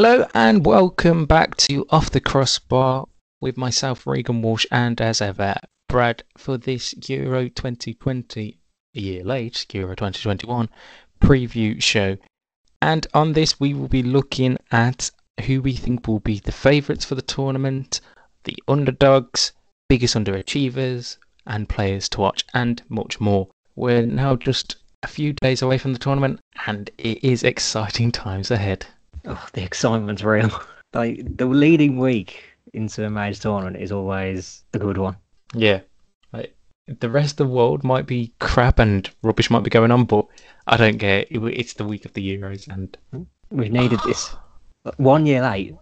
Hello and welcome back to Off the Crossbar with myself, Regan Walsh, and as ever, Brad, for this Euro 2020, a year late, Euro 2021 preview show. And on this, we will be looking at who we think will be the favourites for the tournament, the underdogs, biggest underachievers, and players to watch, and much more. We're now just a few days away from the tournament, and it is exciting times ahead. Oh, the excitement's real. Like the leading week into a major tournament is always a good one. Yeah. Like, the rest of the world might be crap and rubbish might be going on, but I don't care. It, it's the week of the Euros, and We've needed this one year late,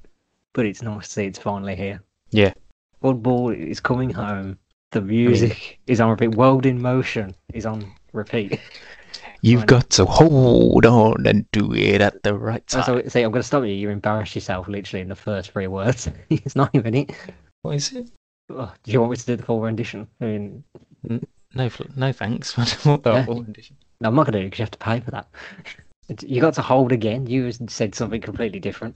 but it's nice to see it's finally here. Yeah. Football is coming home. The music is on repeat. World in Motion is on repeat. you've Fine. got to hold on and do it at the right time. so see, I'm going to stop you. You embarrass yourself literally in the first three words. it's not even it. What is it? Oh, do you want me to do the full rendition? I mean, No, no thanks. What the Yeah. full edition? no, I'm not going to do it because you have to pay for that. You got to hold again. You said something completely different.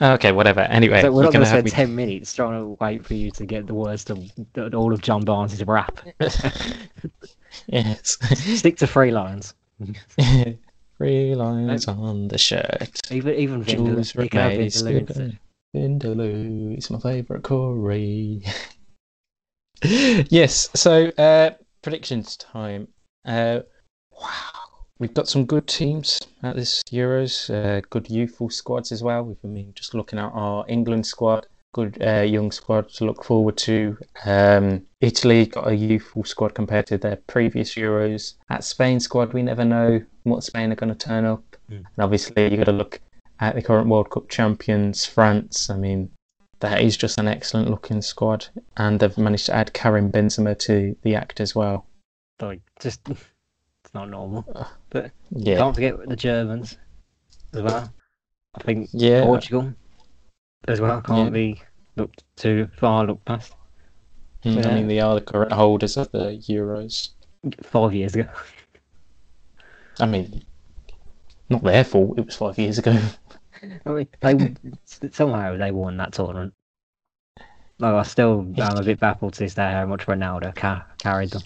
Oh, okay, whatever. Anyway, So we're not going have spend me. 10 minutes trying to wait for you to get the words to to all of John Barnes' rap. yes. Stick to three lines. Three lines on the shirt. Even even Jules Vindaloo. You can have Rimet, Vindaloo instead. Is my favourite curry. yes, so uh, predictions time. Uh, wow, we've got some good teams at this Euros. Uh, good youthful squads as well. We've I mean just looking at our England squad. Good uh, young squad to look forward to. Um, Italy got a youthful squad compared to their previous Euros. At Spain squad, we never know what Spain are going to turn up. Mm. And obviously, you got to look at the current World Cup champions, France. I mean, that is just an excellent looking squad, and they've managed to add Karim Benzema to the act as well. Like, just, it's not normal. But yeah, Can't forget the Germans as well. I think yeah, Portugal as well can't Yeah. be looked too far looked past. Mm, I mean they are the current holders of the Euros. Five years ago. I mean, not their fault. It was five years ago. I mean, they somehow they won that tournament. Like, I still am a bit baffled to this day how much Ronaldo ca- carried them.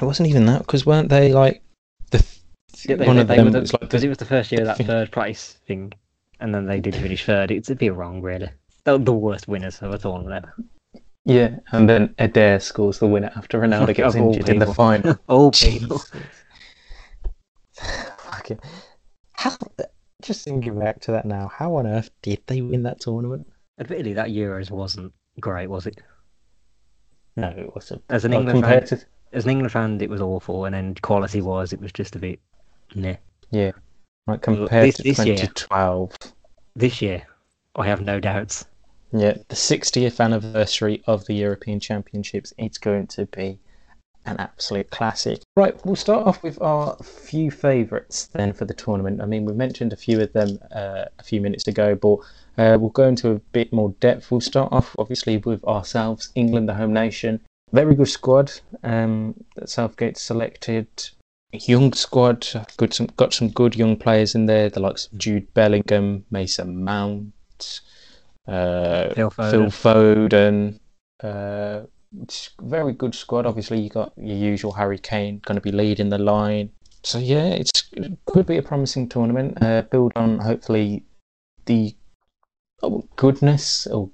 It wasn't even that because weren't they like the th- Yeah, they, one they, of they them the, was like because the, it was the first year of that third place thing, and then they did finish third. It's a bit wrong, really. They're the worst winners of a tournament yeah, and then Eder scores the winner after Ronaldo gets Of all injured in the people. final. All people. Fucking how? Just thinking back to that now, how on earth did they win that tournament? Admittedly, that Euros wasn't great, was it? No, it wasn't. As an Like, England compared fan, to as an England fan, it was awful, and then quality-wise, it was just a bit. Nah. yeah, like compared this- to this year- 2012. This year, I have no doubts. Yeah, the 60th anniversary of the European Championships. It's going to be an absolute classic. Right, we'll start off with our few favourites then for the tournament. I mean, we mentioned a few of them uh, a few minutes ago, but uh, we'll go into a bit more depth. We'll start off, obviously, with ourselves, England, the home nation. Very good squad um, that Southgate selected. Young squad, good some got some good young players in there. The likes of Jude Bellingham, Mason Mount, uh, Phil Foden. Phil Foden. Uh, very good squad. Obviously, you got your usual Harry Kane going to be leading the line. So yeah, it's it could be a promising tournament. Uh, build on hopefully the oh, goodness of,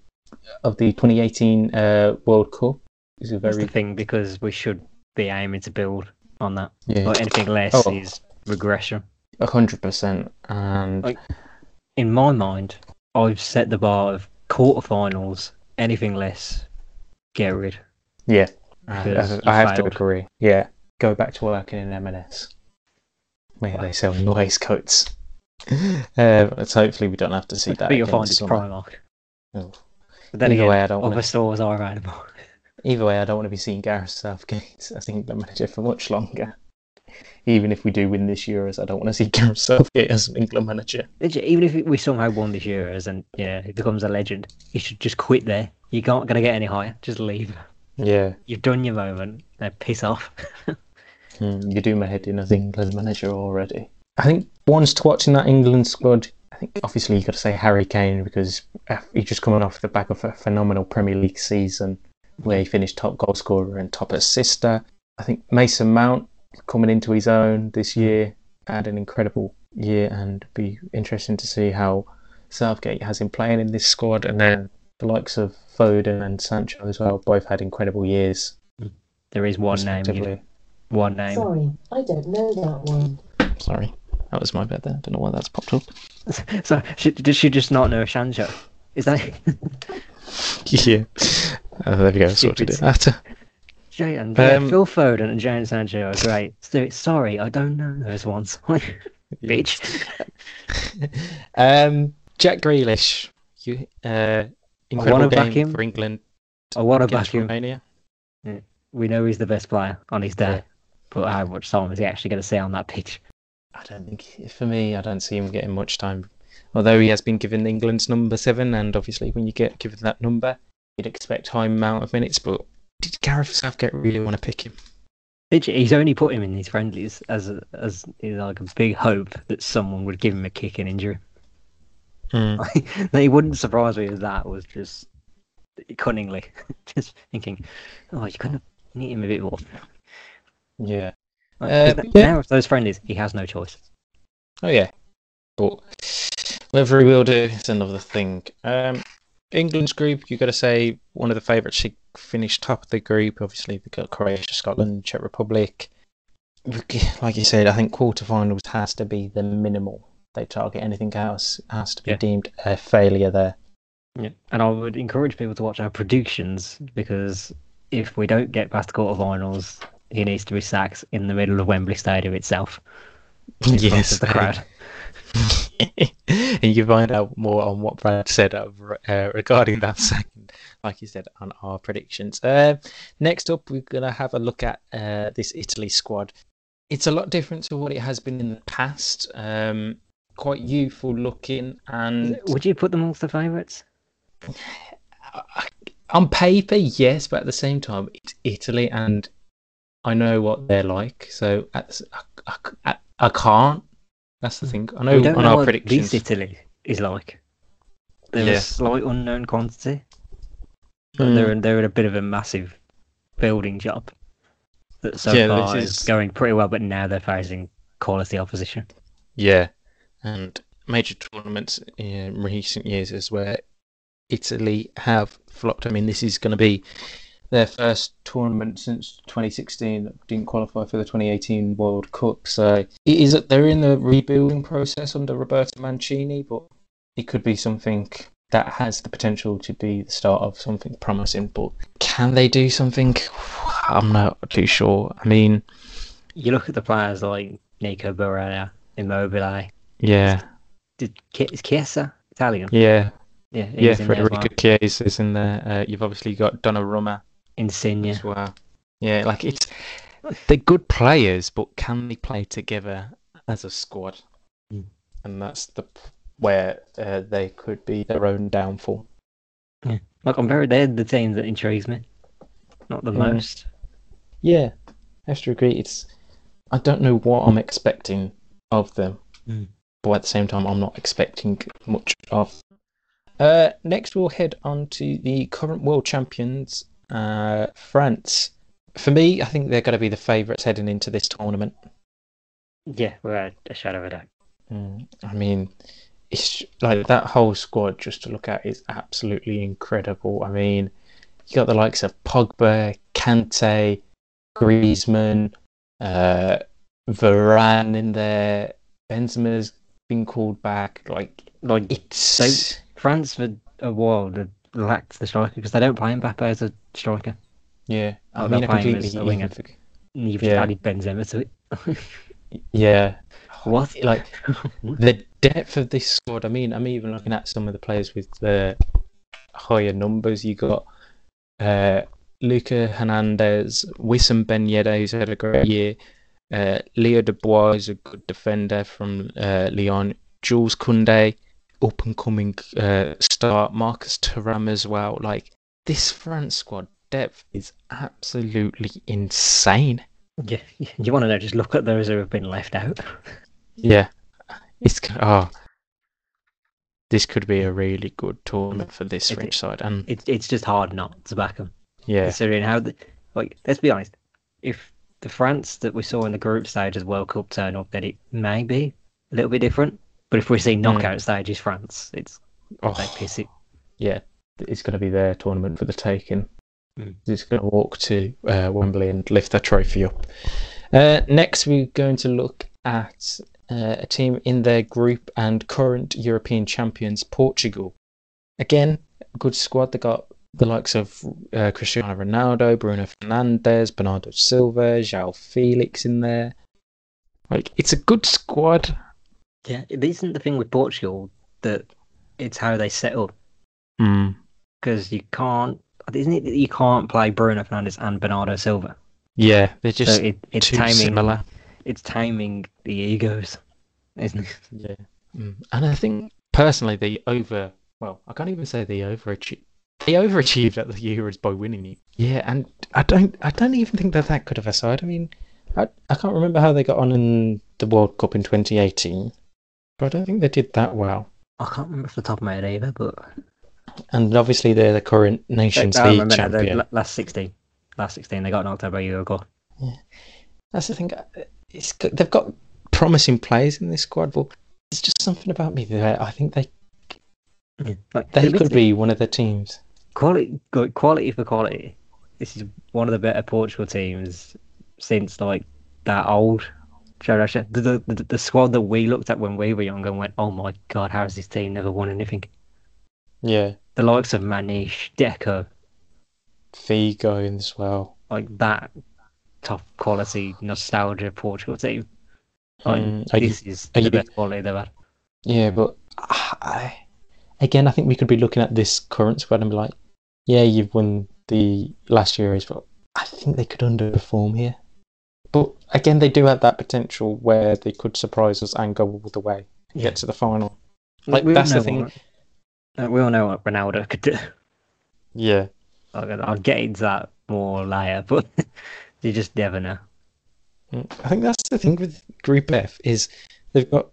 of the 2018 uh, World Cup. Is a That's very the thing because we should be aiming to build on that. yeah, anything less Oh. is regression. a hundred percent. And Like- In my mind, I've set the bar of quarterfinals, anything less, get rid. Yeah, I, Because I- you I have to agree. Yeah, go back to working in M&S where they sell waistcoats. Uh, let's hopefully we don't have to see that. But you'll find it's. Primark. Oh. But then Either again, way, I don't other wanna- stores are available. Either way, I don't want to be seeing Gareth Southgate as England manager for much longer. Even if we do win this Euros, I don't want to see Gareth Southgate as an England manager. Even if we somehow won this Euros and yeah, he becomes a legend, you should just quit there. You're not going to get any higher. Just leave. Yeah, You've done your moment. Now piss off. Hmm, you do my head in as England manager already. I think once to watching that England squad, I think obviously you've got to say Harry Kane because uh, he's just coming off the back of a phenomenal Premier League season where he finished top goal scorer and top assister. I think Mason Mount coming into his own this year had an incredible year and be interesting to see how Southgate has him playing in this squad and then the likes of Foden and Sancho as well both had incredible years There is one name. you- One name. Sorry, I don't know that one. Sorry, that was my bad there. I don't know why that's popped up. So she, did she just not know Sancho? Is that yeah. Oh, there we go. Sorted it out. Jay and yeah, Um, Phil Foden and Jadon Sancho are great. So, sorry, I don't know those ones. Bitch. um, Jack Grealish. You, uh, incredible wanna game back him. for England I want to back against him. Romania. We know he's the best player on his day. Yeah. But how much time is he actually going to see on that pitch? I don't think, for me, I don't see him getting much time. Although he has been given England's number seven, and obviously when you get given that number, you'd expect high amount of minutes. But did Gareth Southgate really want to pick him? He's only put him in these friendlies as a, as is like a big hope that someone would give him a kick and injury. it wouldn't surprise me if that was just cunningly, just thinking, oh, you couldn't need him a bit more. Yeah. Uh, but yeah. Now, those friendlies, he has no choice. Oh yeah, but whether he will do is another thing. Um, England's group, you've got to say one of the favourites. She finished top of the group. Obviously, they got Croatia, Scotland, Czech Republic. Like you said, I think quarterfinals has to be the minimal they target. Anything else has to be Yeah. deemed a failure there. Yeah. And I would encourage people to watch our predictions because if we don't get past the quarterfinals, he needs to be sacked in the middle of Wembley Stadium itself. in front of the crowd. and you can find out more on what Brad said uh, uh, regarding that second, like you said, on our predictions. Uh, next up, we're going to have a look at uh, this Italy squad. It's a lot different to what it has been in the past. Um, quite youthful looking, and Would you put them amongst the favourites? on paper, yes, but at the same time, it's Italy, and I know what they're like, so at, I, I- I can't. That's the thing. I know we don't on know our what predictions. this Italy is like. They're Yeah. a slight unknown quantity. Mm. they're they're in a bit of a massive building job that so Yeah, far is is- going pretty well, but now they're facing quality opposition. Yeah, and major tournaments in recent years is where Italy have flopped. I mean, this is going to be their first tournament since 2016 didn't qualify for the 2018 World Cup. So it is they're in the rebuilding process under Roberto Mancini, but it could be something that has the potential to be the start of something promising. But can they do something? I'm not too sure. I mean, You look at the players like Nico Barella, Immobile. yeah, Did is Chiesa Italian? yeah. Yeah, Yeah, Federico well. Chiesa is in there. Uh, you've obviously got Donnarumma Insigne. as well. Yeah, like it's they're good players, but can they play together as a squad? Mm. And that's the where uh, they could be their own downfall. Yeah, Like I'm very they're the team that intrigues me. Not the most. Yeah, I have to agree. It's I don't know what I'm expecting of them, Mm. but at the same time, I'm not expecting much of. Uh, next, we'll head on to the current world champions, uh, France. For me, I think they're going to be the favourites heading into this tournament. Yeah, without a shadow of a doubt. Mm, I mean, it's like that whole squad just to look at is absolutely incredible. I mean, you got the likes of Pogba, Kante, Griezmann, uh, Varane in there. Benzema's been called back. Like Like it's so France for a while lacked the striker because they don't play Mbappe as a striker. Yeah, I Oh, mean, I playing completely as a winger. even And You've Yeah. added Benzema to it. Yeah, what? like the depth of this squad. I mean, I'm even looking at some of the players with the higher numbers. You got uh, Luca Hernandez, Wissam Ben Yedder, who's had a great year. Uh, Leo Dubois is a good defender from uh, Lyon. Jules Koundé, up and coming uh, star. Marcus Thuram as well. Like this France squad depth is absolutely insane. Yeah, you want to know? Just look at those who have been left out. Yeah, it's oh, this could be a really good tournament for this French side, and It's it's just hard not to back them. yeah, Considering how, the, like, let's be honest, if the France that we saw in the group stage as World Cup turn up, then it may be a little bit different. But if we see hmm. knockout stages France, it's oh, piss it. yeah, it's going to be their tournament for the taking. Mm. It's going to walk to uh, Wembley and lift that trophy up. Uh, next, we're going to look at uh, a team in their group and current European champions, Portugal. Again, a good squad. They got the likes of uh, Cristiano Ronaldo, Bruno Fernandes, Bernardo Silva, João Felix in there. Like, it's a good squad. Yeah, it isn't the thing with Portugal that it's how they set up Mm. Because you can't. Isn't it that you can't play Bruno Fernandes and Bernardo Silva? Yeah, they're just so it, it's too timing. similar. It's timing the egos, isn't it? Yeah, mm. and I think personally they over. Well, I can't even say they overachieved. They overachieved at the Euros by winning it. Yeah, and I don't. I don't even think they're that good of a side. I mean, I I can't remember how they got on in the World Cup in 2018, but I don't think they did that well. I can't remember off the top of my head either, but And obviously they're the current Nations I League remember now, the champion. la- last sixteen. Last sixteen, they got knocked out by Uruguay. Yeah, that's the thing. uh, It's they've got promising players in this squad, but there's just something about me there. I think they Like, they could be one of the teams. quality, good quality for quality. This is one of the better Portugal teams since like that old generation. The, the, the, the squad that we looked at when we were young and went, "Oh my god, how has this team never won anything?" Yeah, The likes of Maniche, Deco, Figo as well. like that top quality nostalgia Portugal team. Like, Mm, are you- this is the you- best quality they've had. Yeah, but I, again, I think we could be looking at this current squad and be like, yeah, you've won the last Euros, but I think they could underperform here. But again, they do have that potential where they could surprise us and go all the way Yeah. get to the final. Like, all that's the thing. uh, we all know what Ronaldo could do. Yeah. I'll I'll get into that more later, but you just never know. I think that's the thing with Group F is they've got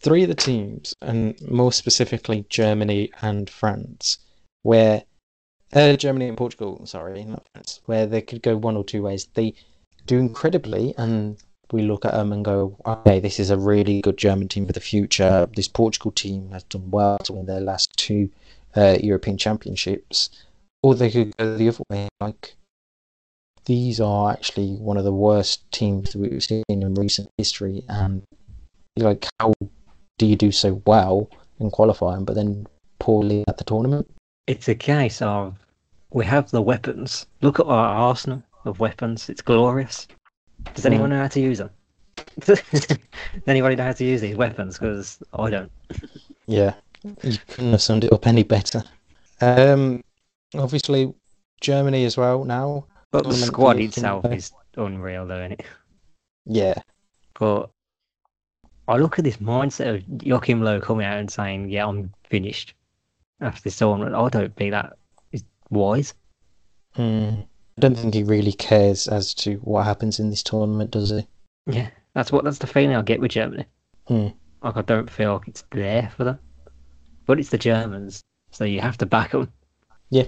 three of the teams, and more specifically Germany and France, where uh, Germany and Portugal, sorry, not France, where they could go one or two ways. They do incredibly, and we look at them and go, okay, this is a really good German team for the future. This Portugal team has done well to win their last two uh, European Championships, or they could go the other way, like these are actually one of the worst teams that we've seen in recent history. And like, how do you do so well in qualifying, but then poorly at the tournament? It's a case of we have the weapons. Look at our arsenal of weapons. It's glorious. Does anyone Mm. know how to use them? Does anybody know how to use these weapons? Because I don't. Yeah, you couldn't have summed it up any better. Um, obviously Germany as well now. But the squad itself is unreal, though, isn't it? Yeah, But I look at this mindset of Joachim Low coming out and saying, "Yeah, I'm finished after this tournament." I don't think that is wise. mm. I don't think he really cares as to what happens in this tournament, does he? Yeah, that's what that's the feeling I get with Germany. Hmm. Like I don't feel like it's there for them, but it's the Germans, so you have to back them. Yeah,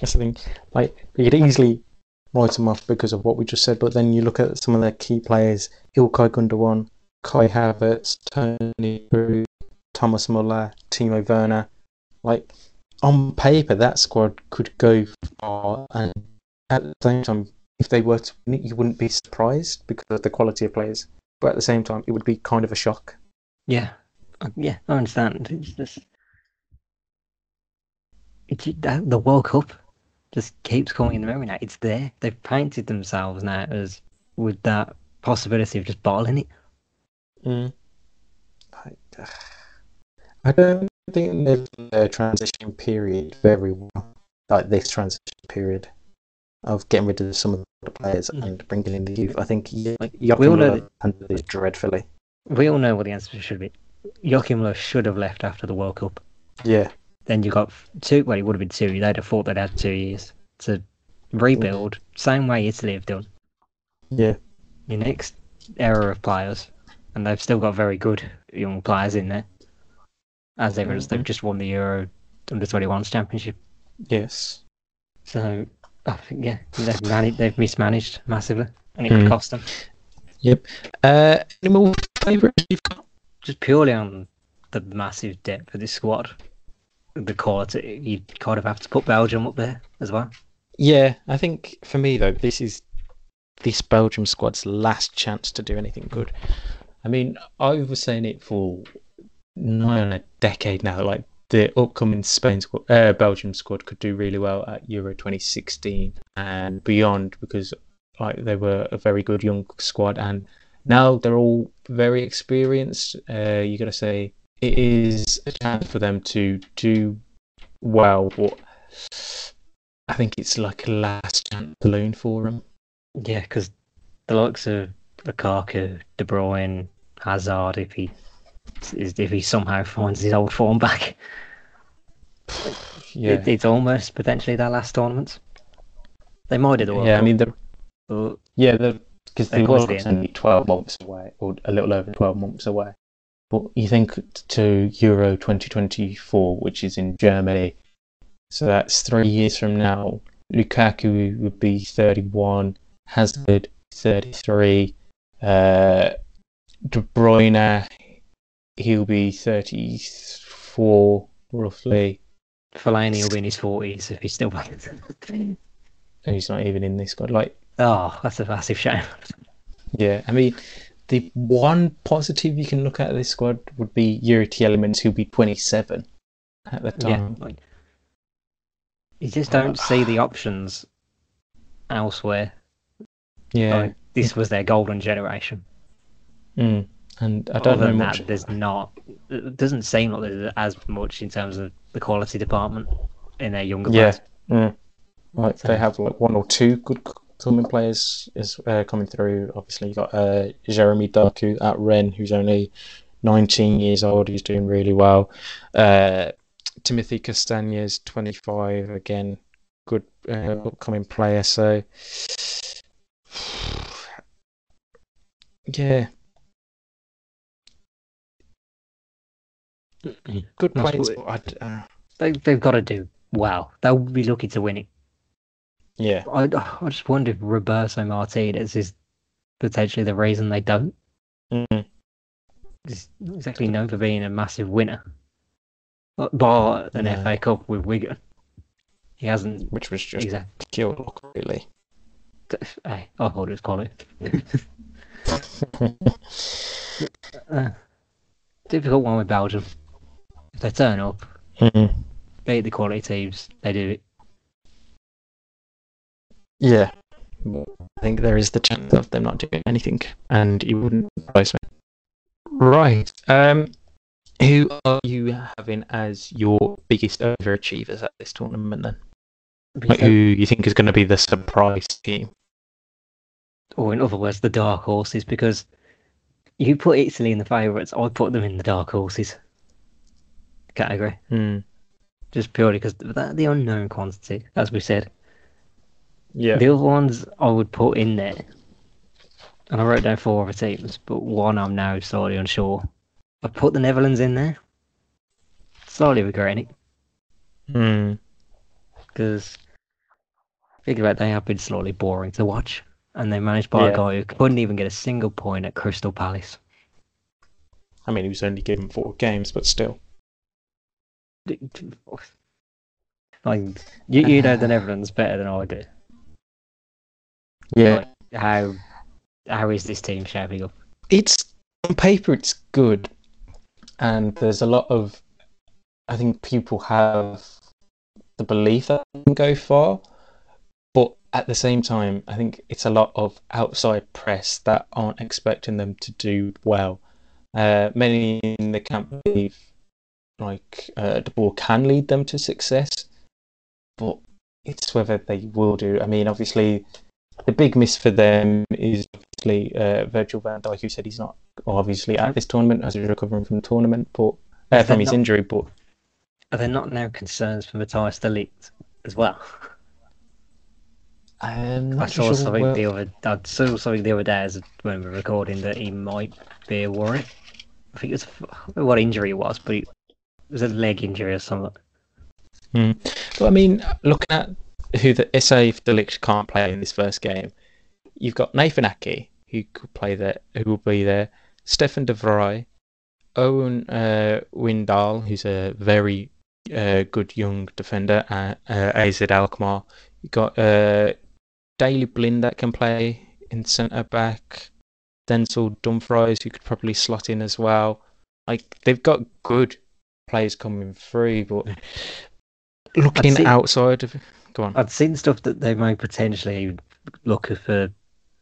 that's the thing. Like you could easily write them off because of what we just said, but then you look at some of their key players: Ilkay Gundogan, Kai Havertz, Toni Kroos, Thomas Muller, Timo Werner. Like on paper, that squad could go far, and at the same time, if they were to win it, you wouldn't be surprised because of the quality of players. But at the same time, it would be kind of a shock. Yeah, Uh, yeah, I understand. It's just it- that- the World Cup just keeps coming in the memory now. It's there. They've painted themselves now as with that possibility of just bottling it. Mm. I, I don't think they've their transition period very well. Like this transition period of getting rid of some of the players Mm. and bringing in the youth. I think yeah, like We all know handled this dreadfully. We all know what the answer should be. Joachim Löw should have left after the World Cup. Yeah, Then you got two. Well, it would have been two. They'd have thought they'd had two years to rebuild, same way Italy have done. yeah, Your next era of players, and they've still got very good young players in there. As evidence, they've just won the Euro Under 21s Championship. yes. So I think yeah, they've managed, they've mismanaged massively, and it could Mm. cost them Uh, any more favourites you've got? just purely on the massive depth of this squad. The quality, you kind of have to put Belgium up there as well. Yeah, I think for me though, this is this Belgium squad's last chance to do anything good. I mean, I was saying it for nigh on a decade now. Like the upcoming Spain squad, uh, Belgium squad could do really well at Euro 2016 and beyond because like they were a very good young squad, and now they're all very experienced. Uh, you got to say it is a chance for them to do well, but I think it's like a last chance balloon for them. Yeah, because the likes of Lukaku, De Bruyne, Hazard, if he is if he somehow finds his old form back, Yeah, it, it's almost potentially their last tournament. They might do the World yeah. I Cup, mean, the but yeah, because the World Cup's only twelve months away, or a little over twelve months away. But you think to Euro 2024, which is in Germany, so that's three years from now. Lukaku would be 31, Hazard 33, uh, De Bruyne he'll be 34 roughly. Fellaini will be in his forties if he's still playing. And he's not even in this squad. Like, oh, that's a massive shame. yeah, I mean, the one positive you can look at this squad would be Yuri Tielemans, who'll be 27 at the Yeah, time. like you just don't see the options elsewhere. Yeah, Like, this was their golden generation. Mm. and I don't Other know than much. that, there's not. It doesn't seem like there's as much in terms of the quality department in their younger Yeah. players. Mm. Like they have like one or two good coming players is uh, coming through. Obviously, you got uh, Jeremy Doku at Rennes, who's only 19 years old. He's doing really well. Uh, Timothy Castagne, 25, again, good uh, upcoming player. So, yeah, good That's players. what- but I'd, uh, They they've got to do well. They'll be lucky to win it. yeah, I I just wonder if Roberto Martinez is potentially the reason they don't. Mm. He's not exactly known for being a massive winner, But- bar an No. FA Cup with Wigan. He hasn't which was just exactly. pure luck, really. Hey, I thought it was quality. Uh, difficult one with Belgium. If they turn up, Mm. beat the quality teams, they do it. Yeah. I think there is the chance of them not doing anything, and it wouldn't surprise me. Right. Um, who are you having as your biggest overachievers at this tournament then? Like who you think is going to be the surprise team? or in other words, the dark horses, because you put Italy in the favourites, I put them in the dark horses category, Hmm. just purely because they're the unknown quantity, as we said. Yeah. The other ones I would put in there, and I wrote down four other teams, but one I'm now slightly unsure. I put the Netherlands in there, slightly regretting it, Hmm. because think about it, they have been slightly boring to watch, and they managed by Yeah. a guy who couldn't even get a single point at Crystal Palace. I mean, he was only given four games, but still. Like you, you know the Netherlands better than I do. Yeah. Like, how how is this team shaping up? it's on paper it's good and there's a lot of i think people have the belief that they can go far. But at the same time, I think it's a lot of outside press that aren't expecting them to do well. Uh, many in the camp believe like uh, De Boer can lead them to success, but it's whether they will do. I mean, obviously, the big miss for them is obviously uh, Virgil van Dijk, who said he's not obviously at this tournament as he's recovering from the tournament, but uh, from his not- injury. But Are there not now concerns for Matthias de Ligt as well? I'm I saw sure. something where- the other I saw something the other day as when we were recording that he might be a worry. I think it was I don't know what injury it was, but it was a leg injury or something. But I mean, looking at who the SA de Ligt can't play in this first game, you've got Nathan Aké, who could play there, who will be there, Stefan de Vrij, Owen uh, Wijndal, who's a very uh, good young defender at uh, AZ Alkmaar. You've got uh, Daley Blind that can play in centre back, Denzel Dumfries, who could probably slot in as well. Like, they've got good players coming through, but looking see- outside of go on I'd seen stuff that they may potentially look for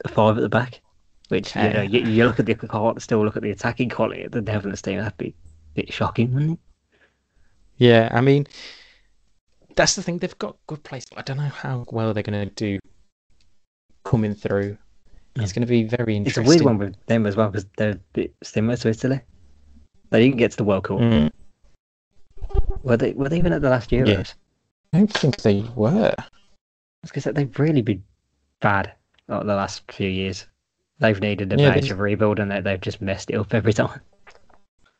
a five at the back, which you know you, you look at the quality, still look at the attacking quality of the Netherlands team. That'd be a bit shocking, wouldn't it? yeah i mean that's the thing they've got good players but i don't know how well they're going to do coming through it's going to be very interesting. It's a weird one with them as well because they're a bit similar to Italy. They didn't get to the World Cup. Mm, Were they? Were they even at the last Euros? Yeah. i don't think they were Because they've really been bad the last few years. They've needed a Yeah, of rebuild and they, they've just messed it up every time.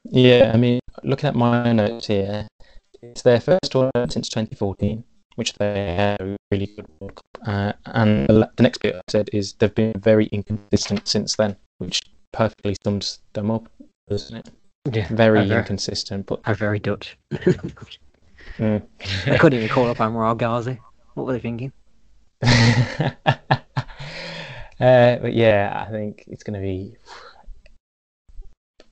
yeah i mean looking at my notes here it's their first tournament since 2014 which they had a really good World Cup. Uh, and the, the next bit I said is they've been very inconsistent since then, which perfectly sums them up, doesn't it? Yeah, Very inconsistent, but are very Dutch. Mm. they couldn't even call up Amar Ghazi. What were they thinking? uh, but yeah, I think it's going to be,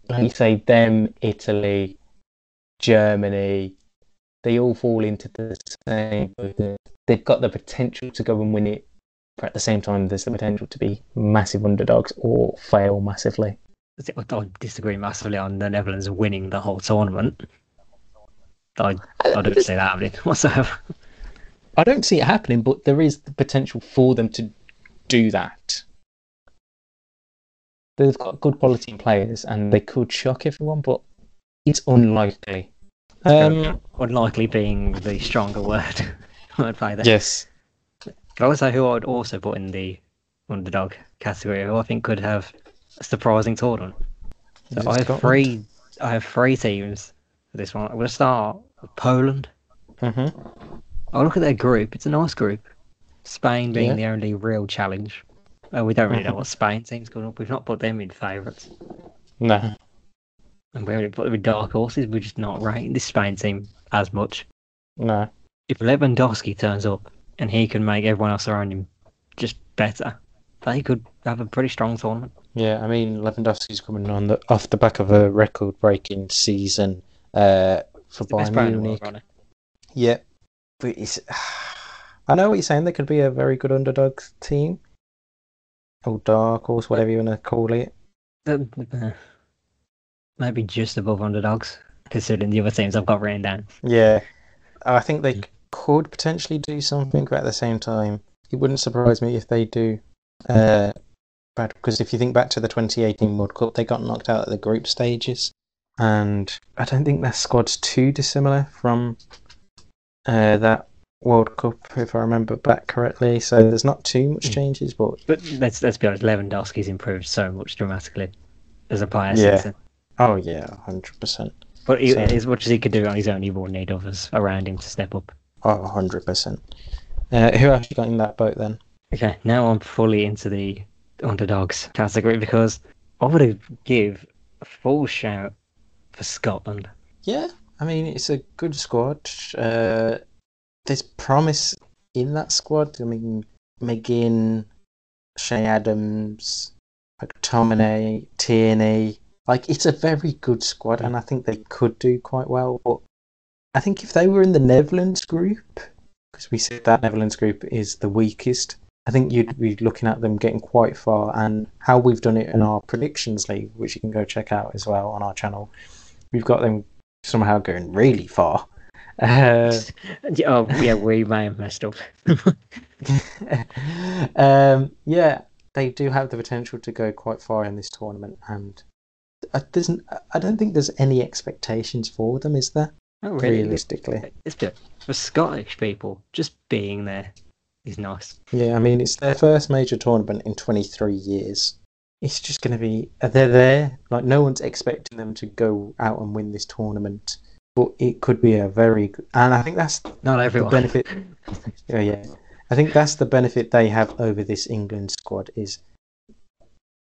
like you say, them, Italy, Germany, they all fall into the same. They've got the potential to go and win it, but at the same time, there's the potential to be massive underdogs or fail massively. I I disagree massively on the Netherlands winning the whole tournament. I, I don't see that happening whatsoever. I don't see it happening, but there is the potential for them to do that. They've got good quality players and they could shock everyone, but it's unlikely. Um, Unlikely being the stronger word. I'd play there. yes. Can I also who I'd also put in the underdog category who I think could have a surprising tournament. So I have three I have three teams for this one. I'm gonna start with Poland. hmm I look at their group, it's a nice group. Spain being Yeah. the only real challenge. Uh, we don't really know Mhm. what Spain team's going up. We've not put them in favourites. No. And we only put them in dark horses. We're just not rating this Spain team as much. No. If Lewandowski turns up and he can make everyone else around him just better, they could have a pretty strong tournament. Yeah, I mean Lewandowski's coming on the off the back of a record-breaking season uh, for best Bayern the world, Munich. Yeah, but it's. I know what you're saying. They could be a very good underdog team, or dark horse, whatever you want to call it. Uh, Maybe just above underdogs, considering the other teams I've got written down. Yeah, I think they could potentially do something, but at the same time, it wouldn't surprise me if they do. Uh, but because if you think back to the 2018 World Cup, they got knocked out at the group stages, and I don't think their squad's too dissimilar from uh, that World Cup, if I remember back correctly. So there's not too much Mm. changes, but But let's let's be honest, Lewandowski's improved so much dramatically as a player Yeah. then. oh yeah, hundred percent, But he, So- as much as he could do on his own, he will need others around him to step up. oh hundred percent. Uh, who else you got in that boat then? Okay, now I'm fully into the underdogs category because I would give a full shout for Scotland. Yeah, I mean it's a good squad. Uh, there's promise in that squad. I mean McGinn, Che Adams, McTominay, Tierney. Like it's a very good squad, and I think they could do quite well. But I think if they were in the Netherlands group, because we said that Netherlands group is the weakest. I think you'd be looking at them getting quite far, and how we've done it in our predictions league, which you can go check out as well on our channel. We've got them somehow going really far. Uh, oh yeah, we may have messed up. um, yeah, they do have the potential to go quite far in this tournament, and I, there's, I don't think there's any expectations for them, is there? Not really. Realistically, It's for Scottish people. Just being there is nice. yeah. I mean, it's their first major tournament in 23 years. It's just going to be uh, they're there. Like no one's expecting them to go out and win this tournament, but it could be a very good, and I think that's Not the everyone. benefit. yeah, yeah. I think that's the benefit they have over this England squad is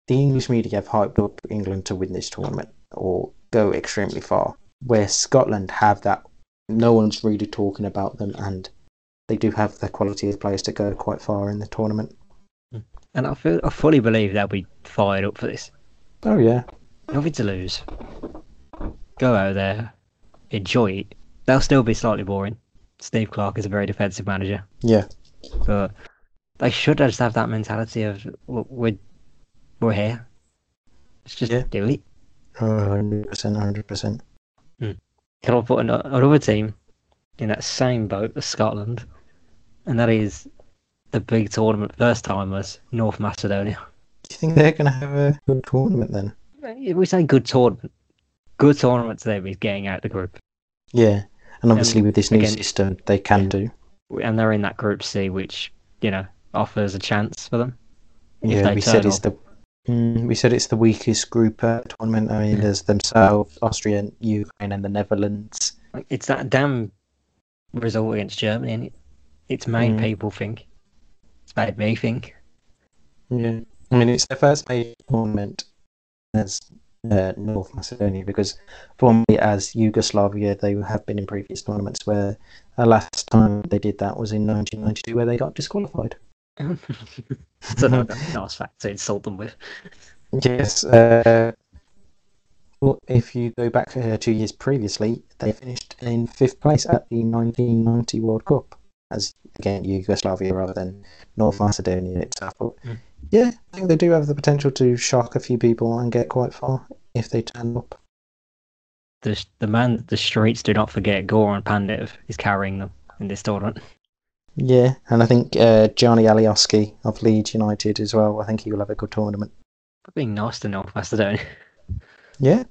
the English media have hyped up England to win this tournament or go extremely far, where Scotland have that. No one's really talking about them, and they do have the quality of players to go quite far in the tournament. And I feel I fully believe they'll be fired up for this. Oh yeah, Nothing to lose. Go out there, enjoy it. They'll still be slightly boring. Steve Clarke is a very defensive manager, yeah, but they should just have that mentality of "Look, we're we're here. Let's just Yeah. do it. Oh, hundred percent, hundred percent. Hmm. Can I put an- another team in that same boat as Scotland, and that is the big tournament first timers, North Macedonia. Do you think they're going to have a good tournament then? If we say good tournament, good tournament to them is getting out the group, Yeah, and obviously with this new again- system, they can Yeah. do. and they're in that Group C, which you know offers a chance for them. Yeah, we said turn it's the mm, we said it's the weakest group uh, tournament. I mean, Yeah. there's themselves, Austria, Ukraine, and the Netherlands. It's that damn result against Germany, it's made Mm. people think. It's made me think. Yeah, I mean, it's the first major tournament as uh, North Macedonia because formerly as Yugoslavia, they have been in previous tournaments where the last time they did that was in 1992, where they got disqualified. it's a nice nice fact to insult them with. Yes. Uh, well, if you go back uh, two years previously, they finished in fifth place at the 1990 World Cup, as again Yugoslavia rather than North Macedonia itself. But, Mm. Yeah, I think they do have the potential to shock a few people and get quite far if they turn up. The the man that the streets do not forget, Goran Pandev, is carrying them in this tournament. Yeah, and I think uh, Johnny Alioski of Leeds United as well. I think he will have a good tournament. For being nice to North Macedonia. Yeah.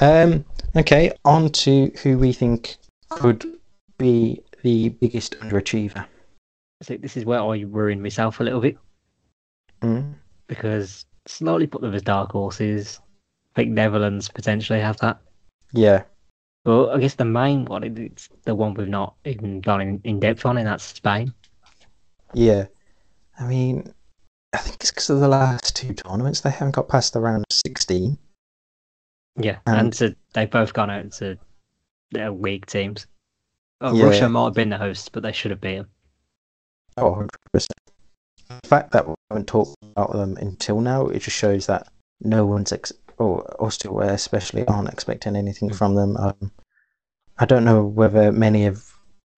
Um, okay, on to who we think could be the biggest underachiever. So this is where I ruined myself a little bit Mm. because slightly put them as dark horses. I think Netherlands potentially have that. Yeah, But I guess the main one, it- it's the one we've not even gone in, in depth on, and that's Spain. yeah. I mean, I think it's because of the last two tournaments they haven't got past the round of 16. Yeah, And- and so they've both gone out to their weak teams. Oh, Yeah. Russia might have been the host, but they should have beaten. Oh, 100%. The fact that we haven't talked about them until now, it just shows that no one's, ex- or Austria especially, aren't expecting anything Mm. from them. Um, I don't know whether many have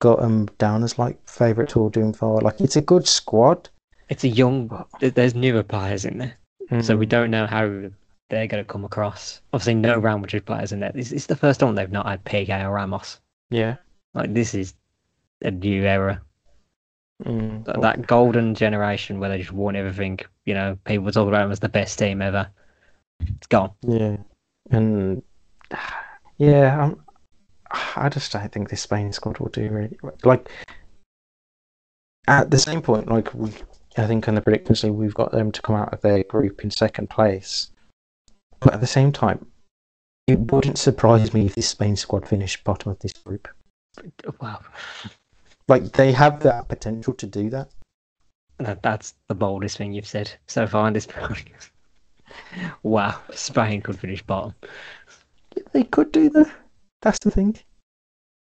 got them down as like favourite or doing far. Like, it's a good squad. It's a young. There's newer players in there, so we Mm. don't know how they're going to come across. Obviously, no Real Madrid players in there. It's, it's the first time they've not had Piqué or Ramos. Yeah. Like this is a new era. Mm. That, that golden generation where they just won everything. You know, people were talking about them as the best team ever. It's gone. Yeah, and yeah, I'm, I just don't think this Spain squad will do really like. At the same point, like we, I think in the predictions we've got them to come out of their group in second place. But at the same time, it wouldn't surprise me if this Spain squad finished bottom of this group. Wow, Like they have that potential to do that. that, that's the boldest thing you've said so far in this podcast. wow, Spain could finish bottom. They could do that. That's the thing.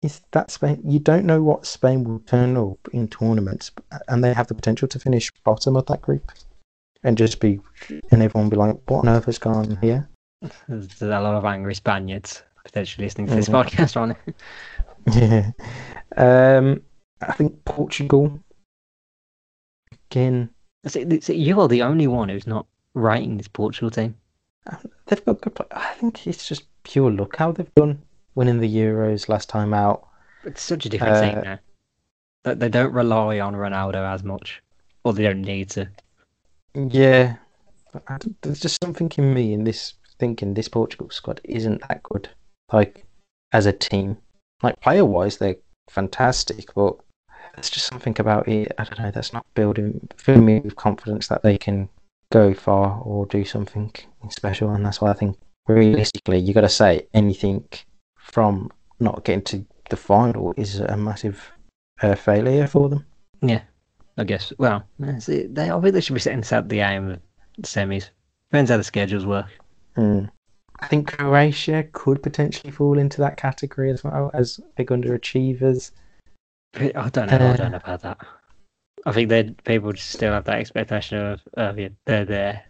Is that Spain? You don't know what Spain will turn up in tournaments, and they have the potential to finish bottom of that group, and just be, and everyone will be like, "What on earth has gone here?" There's a lot of angry Spaniards potentially listening to this Mhm. podcast on it. Yeah. Um. I think Portugal again. See, you're the only one who's not writing this Portugal team. They've got good. play- I think it's just pure luck how they've done winning the Euros last time out. It's such a different Uh, team now. That they don't rely on Ronaldo as much, or they don't need to. Yeah, there's just something in me in this thinking this Portugal squad isn't that good. Like as a team, like player wise, they're fantastic, but there's just something about it. I don't know. That's not building filling me with confidence that they can go far or do something special. And that's why I think realistically, you got to say anything from not getting to the final is a massive uh, failure for them. Yeah, I guess. Well, see, they I think they should be setting out the aim of semis. Depends how the schedules work. Hmm. I think Croatia could potentially fall into that category as well as big underachievers. I don't know. I Uh, don't know about that. I think that people just still have that expectation of, yeah, they're there.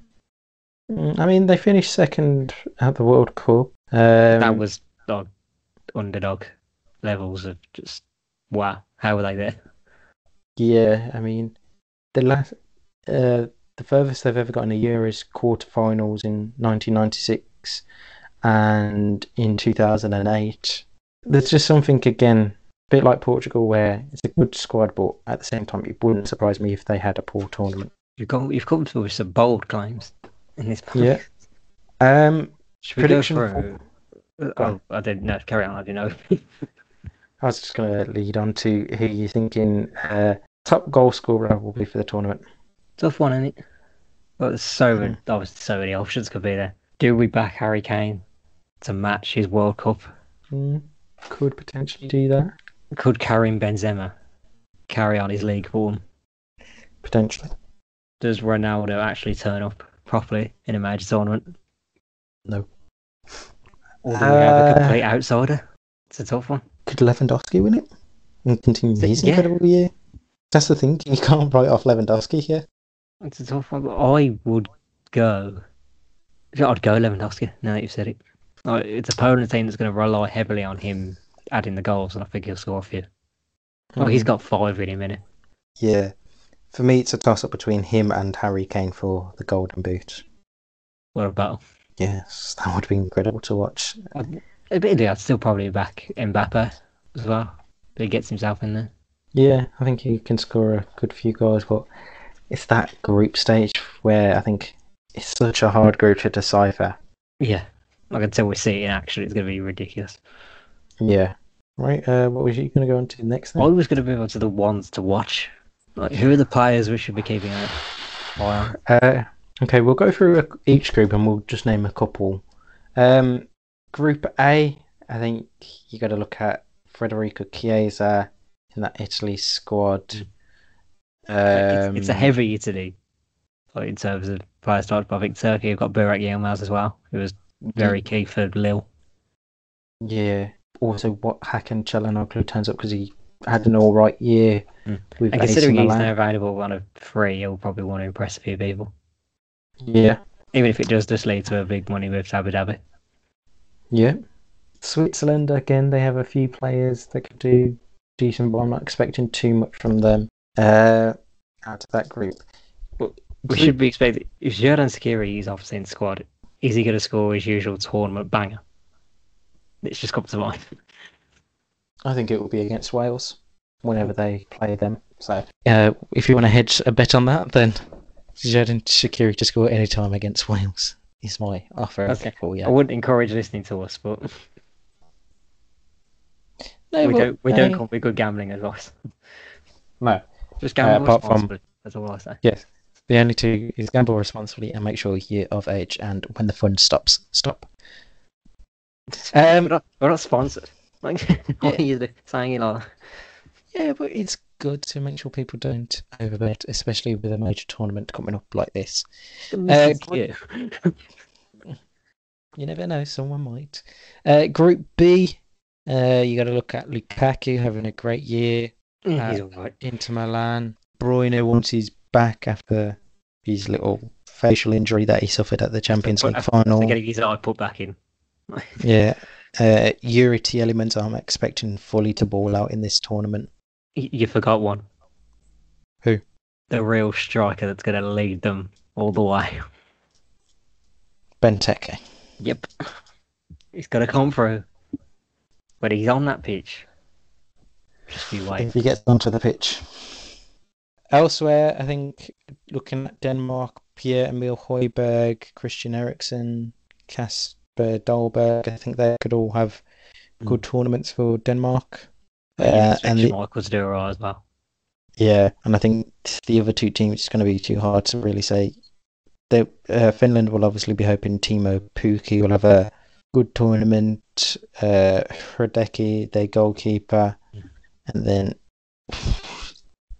Mm, I mean, they finished second at the World Cup. Um, that was like underdog levels of just wow. How were they there? yeah. I mean, the last, uh, the furthest they've ever got in a year is quarterfinals in 1996 and in 2008. There's just something again, a bit like Portugal, where it's a good squad, but at the same time, it wouldn't surprise me if they had a poor tournament. You've come, you've come to with some bold claims in this. Yeah. Um, Should we go Prediction through? Oh. I didn't know. Carry on. I didn't know. I was just going to lead on to who you're thinking uh, top goal scorer will be for the tournament. Tough one, isn't it? Well, there's so many, Mm. so many options could be there. Do we back Harry Kane to match his World Cup? Mm, could potentially do that. Could Karim Benzema carry on his league form? Potentially. Does Ronaldo actually turn up properly in a major tournament? No. Or do we have a Uh, complete outsider? It's a tough one. Could Lewandowski win it and continue his Yeah. incredible year? That's the thing. You can't write off Lewandowski here. It's a tough one. I would go. I'd go Lewandowski. Now that you've said it, Like, it's a Poland team that's going to rely heavily on him adding the goals, and I think he'll score a few. Oh, he's got five in him, innit? Yeah. For me, it's a toss up between him and Harry Kane for the Golden Boot. What a battle. Yes, that would be incredible to watch. Admittedly, I'd still probably back Mbappe as well. But he gets himself in there. Yeah, I think he can score a good few goals, but it's that group stage where I think it's such a hard group to decipher. Yeah. Like until we see it in action, it's going to be ridiculous. Yeah. Right, uh, what was you going to go on to next I then? was going to move on to the ones to watch. Like, who are the players we should be keeping an eye on? Uh, okay, we'll go through a- each group and we'll just name a couple. Um, group A, I think you got to look at Federico Chiesa in that Italy squad. Um, it's, it's a heavy Italy, in terms of players started. But I think Turkey have got Burak Yilmaz as well, who was very key for Lille. Yeah. Also, what Hakan Çalhanoğlu turns up because he had an all right year Mm. And considering he's now available one of three, he'll probably want to impress a few people, Yeah, even if it does just lead to a big money move to Abu Dhabi. yeah. Switzerland again, they have a few players that could do decent, but I'm not expecting too much from them. Uh, out of that group. We should be expecting if Xherdan Shaqiri is obviously in the squad, is he going to score his usual tournament banger? It's just come to mind. I think it will be against Wales whenever they play them. So, uh, if you want to hedge a bet on that, then Xherdan Shaqiri to score any time against Wales is my offer Okay. for you. I wouldn't encourage listening to us, but No, we but, don't we don't uh, come with good gambling advice. No, Just gamble apart from- That's all I say. The only two is gamble responsibly and make sure you're of age. And when the fun stops, stop. we're, Um, not, we're not sponsored. Like, what are you saying it yeah, but it's good to make sure people don't overbet, especially with a major tournament coming up like this. Uh, Yeah. You never know, someone might. Uh, group B, uh, you got to look at Lukaku having a great year. Yeah, he's Uh, alright. Inter Milan. Bruyne wants he's back after his little facial injury that he suffered at the Champions League final. Getting his eye put back in. Yeah. Uh, Youri Tielemans, I'm expecting fully to ball out in this tournament. You forgot one. Who? The real striker that's going to lead them all the way. Benteke. Yep. He's going to come through. But he's on that pitch. Just you wait. If he gets onto the pitch. Elsewhere, I think looking at Denmark, Pierre-Emile Højbjerg, Christian Eriksen, Kasper Dolberg, I think they could all have good tournaments for Denmark. Uh, and the, Michael to do as well. yeah, and I think the other two teams it's going to be too hard to really say. They, uh, Finland will obviously be hoping Teemu Pukki will have a good tournament. Uh, Hradecky, their goalkeeper, and then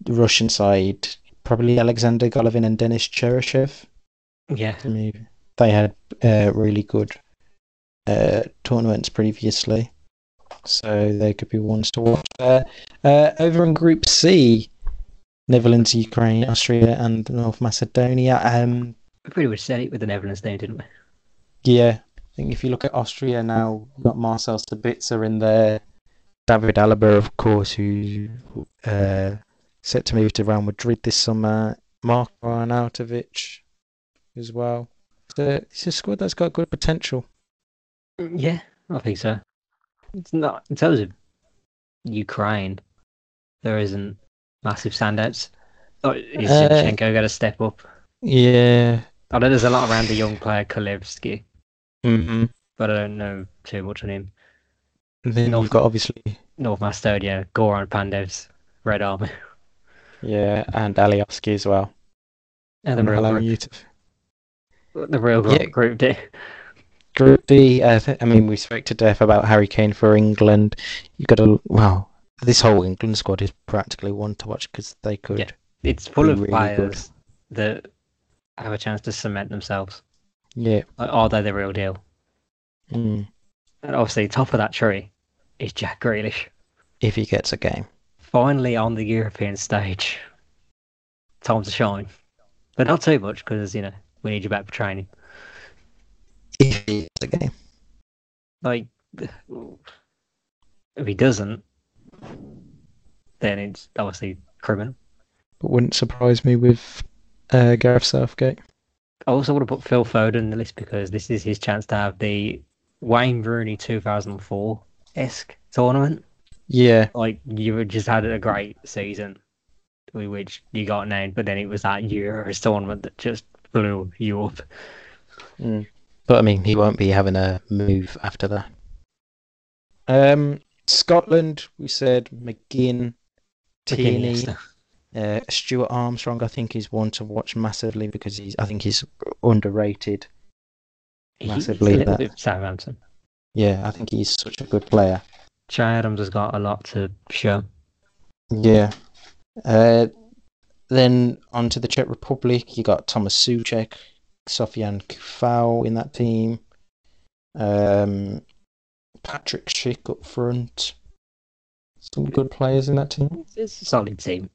the Russian side probably Alexander Golovin and Denis Cheryshev. Yeah. I mean, they had uh, really good uh, tournaments previously, so they could be ones to watch there. Uh, over in Group C, Netherlands, Ukraine, Austria, and North Macedonia. Um, We pretty much said it with the Netherlands name, didn't we? yeah, I think if you look at Austria now, you've got Marcel Sabitzer in there, David Alaba, of course, who uh, set to move to Real Madrid this summer, Marko Arnautovic as well. So it's a squad that's got good potential. Yeah, I think so. It's not in terms of Ukraine. There isn't massive standouts. Oh, is Uh, Zinchenko going to step up? Yeah. I know there's a lot around the young player Kalevsky, Mm-hmm. but I don't know too much on him. Then North- you've got obviously, North Macedonia, Goran Pandev's Red Army, yeah, and Alioski as well. and the real group, to the real group, Yeah. group D. Group D, uh, I mean, we spoke to death about Harry Kane for England. You've got to, well, this whole England squad is practically one to watch because they could. Yeah. It's full of really players that have a chance to cement themselves. Yeah. Like, are they the real deal? Mm, And obviously, top of that tree is Jack Grealish. if he gets a game. Finally on the European stage. Time to shine. But not too much because, you know, we need you back for training. If he gets a game. Like, if he doesn't, then it's obviously criminal. But wouldn't surprise me with uh, Gareth Southgate. I also want to put Phil Foden in the list because this is his chance to have the Wayne Rooney 2004 esque tournament. Yeah. Like, you just had a great season, with which you got named, but then it was that Euros tournament that just blew you up. Mm. But I mean, he won't be having a move after that. Um, Scotland, we said McGinn, Tierney, uh, Stuart Armstrong. I think is one to watch massively because he's. I think he's underrated. He's Massively a little that- bit Southampton. Yeah, I think he's such a good player. Che Adams has got a lot to show. Yeah. Uh, then on to the Czech Republic, you got Thomas Souček, Sofian Kufau in that team, um, Patrik Schick up front. Some good players in that team. It's a solid team.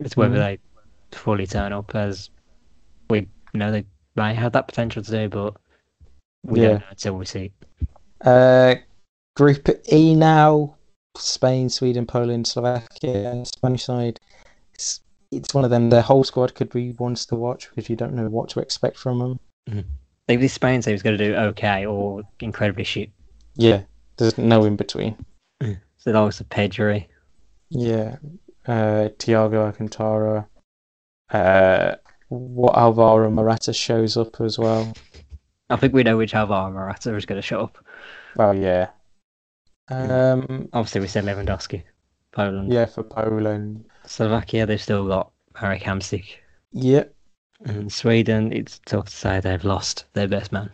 It's whether Mhm. they fully turn up as we you know they may have that potential to do, but we Yeah. don't know until we see. Uh, Group E now: Spain, Sweden, Poland, Slovakia. Spanish side. It's, it's one of them. The whole squad could be ones to watch because you don't know what to expect from them. Maybe this Spain team's going to do okay or incredibly shit. Yeah, there's no in between. So that was the Pedri. Yeah, uh, Thiago Alcantara. Uh, what Alvaro Morata shows up as well. I think we know which Alvaro Morata is going to show up. Well, yeah. Um, Obviously, we said Lewandowski. Poland. yeah, for Poland. Slovakia, they've still got Marek Hamsik. Yep. And Sweden, it's tough to say they've lost their best man.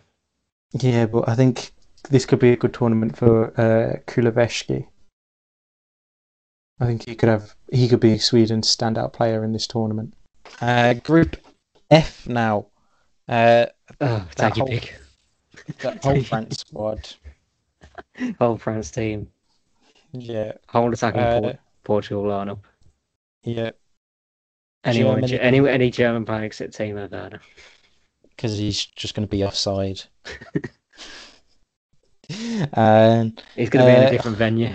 Yeah, but I think this could be a good tournament for uh, Kulusevski. I think he could have he could be Sweden's standout player in this tournament. Uh, group F now. Uh, Oh, That take your whole- pick. the whole France squad. Whole France team. Yeah, Whole attacking uh, Port- Portugal lineup. yeah, Anyone, Germany. any any German player except Timo Werner. because he's just going to be offside. and He's going to be in Uh, a different venue.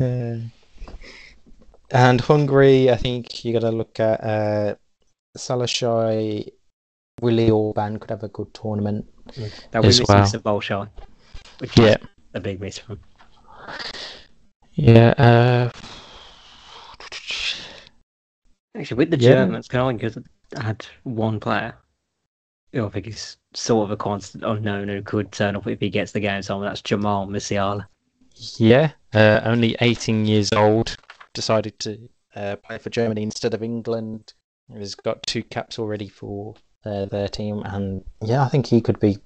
Uh, and Hungary, I think you got to look at uh, Salashai, Willi Orbán could have a good tournament. That was As missing well. some Bolshoi, which Yeah. a big miss from. Yeah. Uh, Actually, with the Yeah. Germans, can I just add one player who I think is sort of a constant unknown who could turn up if he gets the game time, that's Jamal Musiala. yeah. Uh, only 18 years old. Decided to uh, play for Germany instead of England. He's got two caps already for uh, their team, and yeah, I think he could be.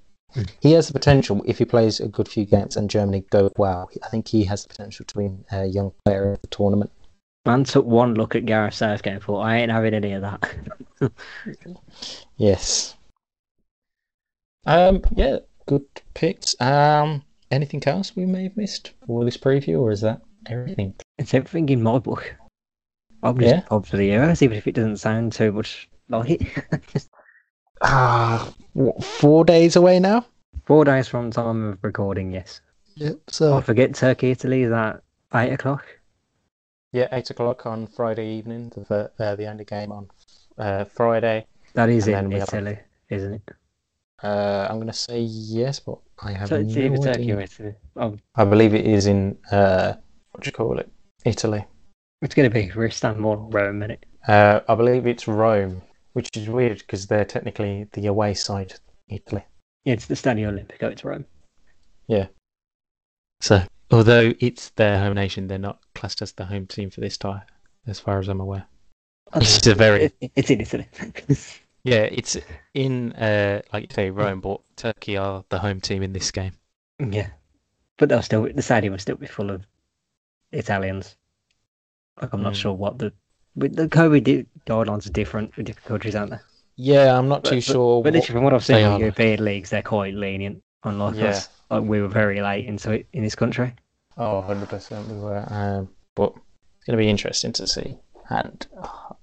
He has the potential if he plays a good few games and Germany go well. I think he has the potential to be a young player of the tournament. Man took one look at Gareth Southgate and thought, I ain't having any of that. Yes. Um. Yeah. Good picks. Um. Anything else we may have missed for this preview, or is that everything? it's everything in my book. I'm just Yeah. for the Euros, even if it doesn't sound too much like it. Ah, what, four days away now. Four days from time of recording, yes. Yep. So I forget Turkey, Italy is at 8 o'clock. yeah, eight o'clock on Friday evening. The fir- uh, the only game on uh, Friday. That is And in then we have- Italy, isn't it? Uh, I'm gonna say yes, but I have So it's no either Turkey or Italy. Oh, I believe it is in uh, what do you call it? Italy. it's going to be Istanbul or Rome, isn't it? Uh, I believe it's Rome, which is weird because they're technically the away side, Italy. Yeah, it's the Stadio Olimpico, it's Rome. Yeah. So, although it's their home nation, they're not classed as the home team for this tie, as far as I'm aware. It's a very It- It's in Italy. yeah. It's in uh, like you say, Rome, but Turkey are the home team in this game. yeah. But they'll still, the stadium will still be full of Italians. Like, I'm not Mm. sure what the. But the COVID guidelines are different in different countries, aren't they? Yeah, I'm not But- too but- sure. But what- literally, from what I've seen in. European leagues, they're quite lenient. Unlike Yeah. us, like we were very late into it in this country. Oh, 100 percent we were. Um, but it's going to be interesting to see. And uh,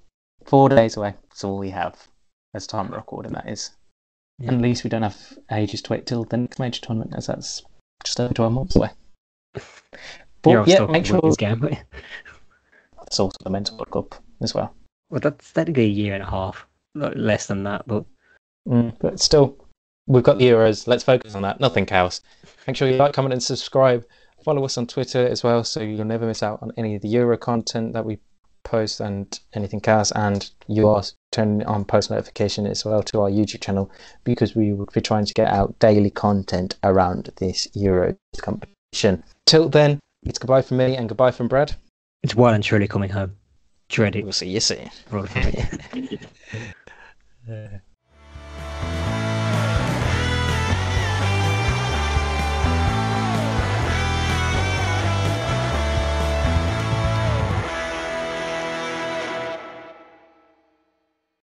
four days away. That's all we have as time recording. That is. Yeah. And at least we don't have ages to wait till the next major tournament, as that's just over 12 months away. But yeah, make sure game, but it's also the Mental World Cup as well. well, that's technically a year and a half, less than that. But Mm, but still, we've got the Euros. Let's focus on that. Nothing else. Make sure you like, comment, and subscribe. Follow us on Twitter as well, so you'll never miss out on any of the Euro content that we post and anything else. And you are turning on post notification as well to our YouTube channel because we will be trying to get out daily content around this Euro competition. Till then, it's goodbye from me and goodbye from Brad. It's well and truly coming home. Dread it. We'll see you soon. for all of it.